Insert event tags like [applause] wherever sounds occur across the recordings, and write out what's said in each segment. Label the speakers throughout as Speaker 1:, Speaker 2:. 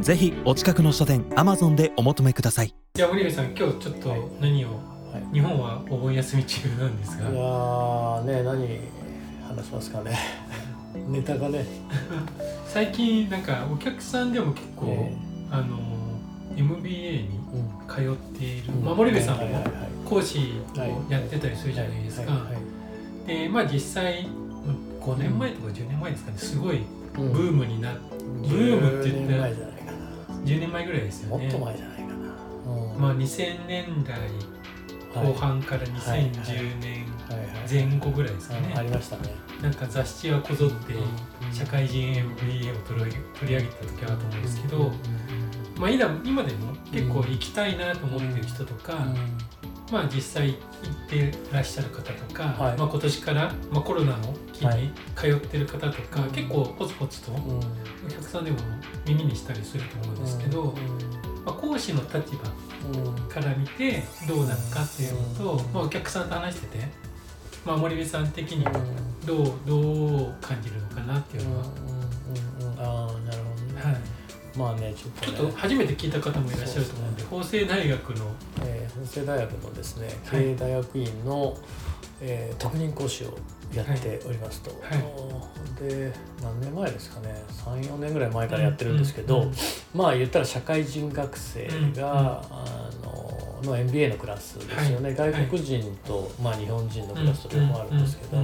Speaker 1: ぜひお近くの書店アマゾンでお求めください。
Speaker 2: いや森部さん今日ちょっと何を、
Speaker 3: はい
Speaker 2: 日本はお盆休み中なんですが。
Speaker 3: いやーね何話しますかね。[laughs] ネタがね。[laughs]
Speaker 2: 最近なんかお客さんでも結構、
Speaker 3: え
Speaker 2: あの MBA に
Speaker 3: うん。
Speaker 2: 通っている、まあ、森部さんも講師をやってたりするじゃないですか、でまあ実際5年前とか10年前ですかね。すごいブ
Speaker 3: うん。
Speaker 2: ームになっブームって言って
Speaker 3: 10年前じゃないか
Speaker 2: 10年前ぐらいですよね。
Speaker 3: なもっと前じゃないかな、うん。
Speaker 2: まあ2000年代後半から2010年前後ぐらいですかね、
Speaker 3: うんありましたね。
Speaker 2: なんか雑誌はこぞって
Speaker 3: うん。
Speaker 2: 社会人 MBA を取り上げ取り上げた時あると思うんですけど、まあ、今今でも結構行きたいなと思ってる人とか、まあ、実際行ってらっしゃる方とか、
Speaker 3: はい。
Speaker 2: まあ、今年から、まあ、コロナの期
Speaker 3: はい。
Speaker 2: に通ってる方とか、
Speaker 3: うん。
Speaker 2: 結構ポツポツと
Speaker 3: うん。うん
Speaker 2: お客さんでも耳にしたりすると思うんですけど、まあ、講師の立場
Speaker 3: うん。うん
Speaker 2: から見てどうなのかっていうのと、
Speaker 3: うん。
Speaker 2: まあ、お客さんと話してて、まあ、森部さん的に
Speaker 3: うん。
Speaker 2: どうどう感じるのかなっていうのは、
Speaker 3: うんうんうんああなるほどね、
Speaker 2: はい、
Speaker 3: まあねちょっとね。
Speaker 2: ちょっと初めて聞いた方もいらっしゃると思うんで法政大学の
Speaker 3: えー、法政大学のですね
Speaker 2: はい。
Speaker 3: 経営大学院の、えー特任講師をやっておりますと、
Speaker 2: はい。
Speaker 3: で何年前ですかね。34年ぐらい前からやってるんですけど、
Speaker 2: うんうん。
Speaker 3: まあ言ったら社会人学生が、
Speaker 2: うん
Speaker 3: あのの MBA のクラスですよね、
Speaker 2: はい。
Speaker 3: 外国人と、まあ、日本人のクラスと両方あるんですけど、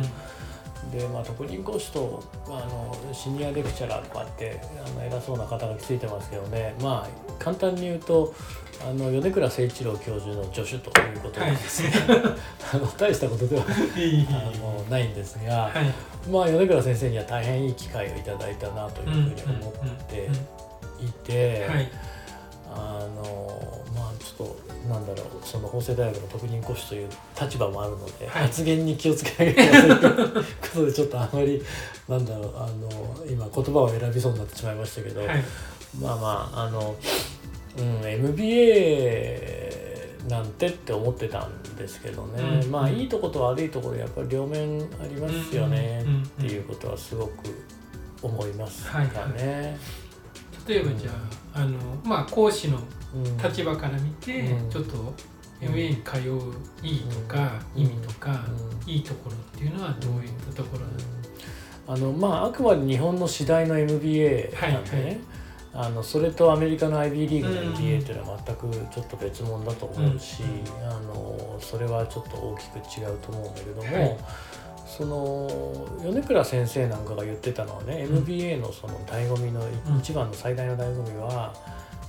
Speaker 3: でまあ、特任講師とあのシニアレクチャラーとかってあの偉そうな方がついてますけどね。まあ簡単に言うとあの米倉誠一郎教授の助手ということで。ですね、[laughs] あの大したことでは [laughs] い
Speaker 2: い。いいい
Speaker 3: あのないんですが、
Speaker 2: はい。
Speaker 3: まあ米倉先生には大変いい機会をいただいたなというふうに思っていて、
Speaker 2: はい。
Speaker 3: あのまあちょっとなんだろうその法政大学の特任講師という立場もあるので、
Speaker 2: はい。
Speaker 3: 発言に気をつけなきゃいけないということでちょっとあまりなんだろうあの今言葉を選びそうになってしまいましたけど、
Speaker 2: はい。
Speaker 3: まあまああの、うん、MBA なんてって思ってたんですけどね、
Speaker 2: うん。
Speaker 3: まあいいとこと悪いところやっぱり両面ありますよねっていうことはすごく思いますか
Speaker 2: はい
Speaker 3: ね。
Speaker 2: 例えばじゃああの、まあ、講師の
Speaker 3: うん。
Speaker 2: 立場から見て、
Speaker 3: うん。
Speaker 2: ちょっと MA に通う意義とか、
Speaker 3: うん。
Speaker 2: 意味とか、
Speaker 3: うん。
Speaker 2: いいところっていうのはどういったところなんです
Speaker 3: あのまああくまで日本の次第の MBA なんでね、
Speaker 2: はいはい。
Speaker 3: あのそれとアメリカの IB リーグの
Speaker 2: うん。
Speaker 3: MBA っていうのは全くちょっと別物だと思うし、あのそれはちょっと大きく違うと思うんだけども、
Speaker 2: はい
Speaker 3: その米倉先生なんかが言ってたのはね、
Speaker 2: うん。
Speaker 3: MBA のその醍醐味の
Speaker 2: うん。
Speaker 3: 一番の最大の醍醐味は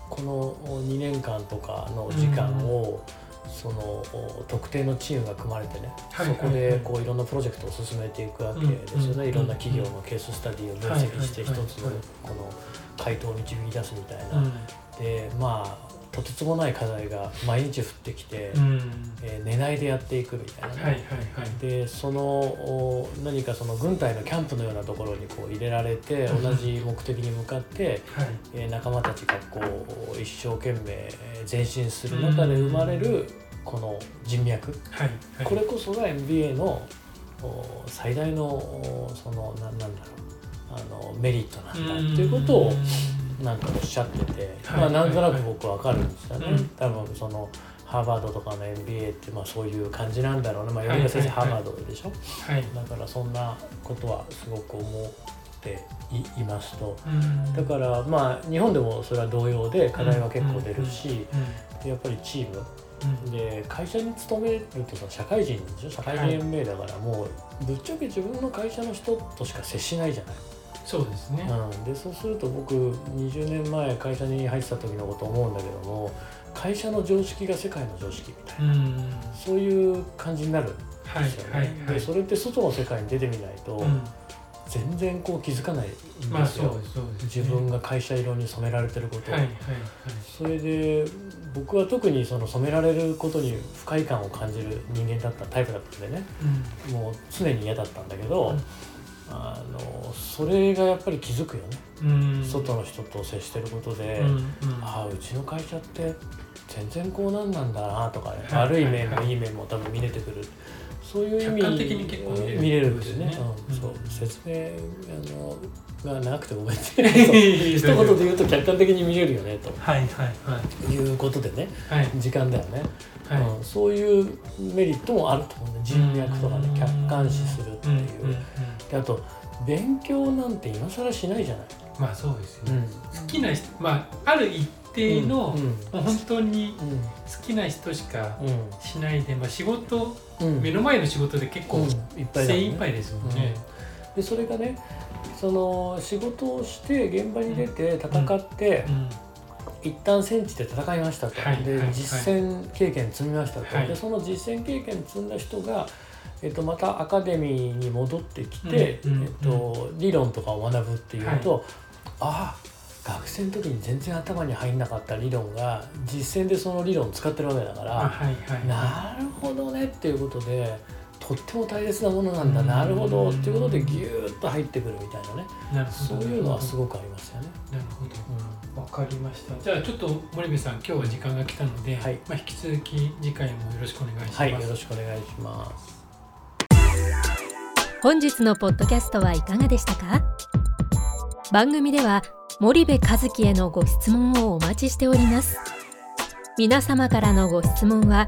Speaker 3: この2年間とかの時間を、その特定のチームが組まれてね、
Speaker 2: はい。
Speaker 3: そこでこういろんなプロジェクトを進めていくわけですよね、
Speaker 2: うん。
Speaker 3: いろんな企業のケーススタディを分析して一つのこの回答を導き出すみたいな、
Speaker 2: うん。
Speaker 3: でまあとてつもない課題が毎日降ってきて、
Speaker 2: うん。
Speaker 3: えー寝ないでやっていくみたいなね、
Speaker 2: はいはいはい。
Speaker 3: でそのお何かその軍隊のキャンプのようなところにこう入れられて
Speaker 2: うん。
Speaker 3: 同じ目的に向かって、
Speaker 2: はい。
Speaker 3: えー仲間たちがこう一生懸命えー前進する中で生まれるこの人脈、
Speaker 2: はいはい。
Speaker 3: これこそが MBA のお最大のおそのななんだろう。あのメリットなんだっていうことをなんかおっしゃってて、
Speaker 2: はい。
Speaker 3: まあなんとなく僕わかるんですよね、
Speaker 2: うん
Speaker 3: 多分そのハーバードとかの MBA ってまあそういう感じなんだろうな、まあ、
Speaker 2: はい
Speaker 3: 米倉先生ハ
Speaker 2: はい
Speaker 3: ーバードでしょ、
Speaker 2: はい。
Speaker 3: だからそんなことはすごく思っていいますと。
Speaker 2: うん。
Speaker 3: だからまあ日本でもそれは同様で課題は結構出るし、
Speaker 2: うん。
Speaker 3: やっぱりチーム。
Speaker 2: うん。
Speaker 3: で会社に勤めるとさ社会人でしょ社会人 MBA だからもうぶっちゃけ自分の会社の人としか接しないじゃない。
Speaker 2: そうですね。
Speaker 3: うん、でそうすると僕20年前会社に入ってた時のこと思うんだけども会社の常識が世界の常識みたいな、
Speaker 2: うん。
Speaker 3: そういう感じになるん
Speaker 2: はい
Speaker 3: ですよね、
Speaker 2: はいはい
Speaker 3: でそれって外の世界に出てみないと、
Speaker 2: うん。
Speaker 3: 全然こう気づかないんですよ、
Speaker 2: まあすそうです、
Speaker 3: 自分が会社色に染められてることを、
Speaker 2: はいはいはい。
Speaker 3: それで僕は特にその染められることに不快感を感じる人間だったタイプだったんでね。もう常に嫌だったんだけど、それがやっぱり気づくよね、
Speaker 2: うん。うん
Speaker 3: 外の人と接してることで、
Speaker 2: うんうん。
Speaker 3: ああうちの会社って全然こうなんなんだなとかね、
Speaker 2: はい
Speaker 3: 悪い面も
Speaker 2: はい
Speaker 3: いい面も多分見れてくる。そういう意味
Speaker 2: 客観的に結構見れる
Speaker 3: 見れるっていうね、
Speaker 2: そうですね
Speaker 3: うん、そう。説明あのがなくてごめんね。[laughs]
Speaker 2: 一
Speaker 3: 一言で言うと客観的に見れるよね
Speaker 2: はいはいはい。
Speaker 3: ということでね。
Speaker 2: はい。
Speaker 3: 時間だよね、
Speaker 2: はい。
Speaker 3: うん、そういうメリットもあると思うね。人脈とかね
Speaker 2: うん
Speaker 3: 客観視するっていう、
Speaker 2: んんん。
Speaker 3: であと勉強なんて今更しないじゃない、
Speaker 2: まあそうですよね、
Speaker 3: うん、
Speaker 2: 好きな人まあある一定の、
Speaker 3: うん。
Speaker 2: 本当に
Speaker 3: うん。
Speaker 2: 好きな人しか
Speaker 3: うん。
Speaker 2: しないで、まあ、仕事
Speaker 3: うん。
Speaker 2: 目の前の仕事で結構精一杯ですもんね。
Speaker 3: でそれがねその仕事をして現場に出て戦って、
Speaker 2: うん
Speaker 3: 一旦戦地で戦いましたと、で
Speaker 2: はいはい。
Speaker 3: 実戦経験積みましたと、
Speaker 2: はい。
Speaker 3: でその実戦経験積んだ人が、えっと、またアカデミーに戻ってきて、
Speaker 2: うんうん
Speaker 3: えっと、理論とかを学ぶっていうと、ああ学生の時に全然頭に入んなかった理論が実践でその理論を使ってるわけだから、
Speaker 2: あはいはい。
Speaker 3: なるほどねっていうことでとっても大切なものなんだ、
Speaker 2: うん。
Speaker 3: なるほど。っていうことでギューッと入ってくるみたいなね。
Speaker 2: なるほど。
Speaker 3: そういうのはすごくありますよね。
Speaker 2: なるほど。わかりました。じゃあちょっと森部さん今日は時間が来たので、
Speaker 3: はい。
Speaker 2: まあ、引き続き次回もよろしくお願いします。
Speaker 3: はい、よろしくお願いします。
Speaker 4: 本日のポッドキャストはいかがでしたか？番組では森部和樹へのご質問をお待ちしております。皆様からのご質問は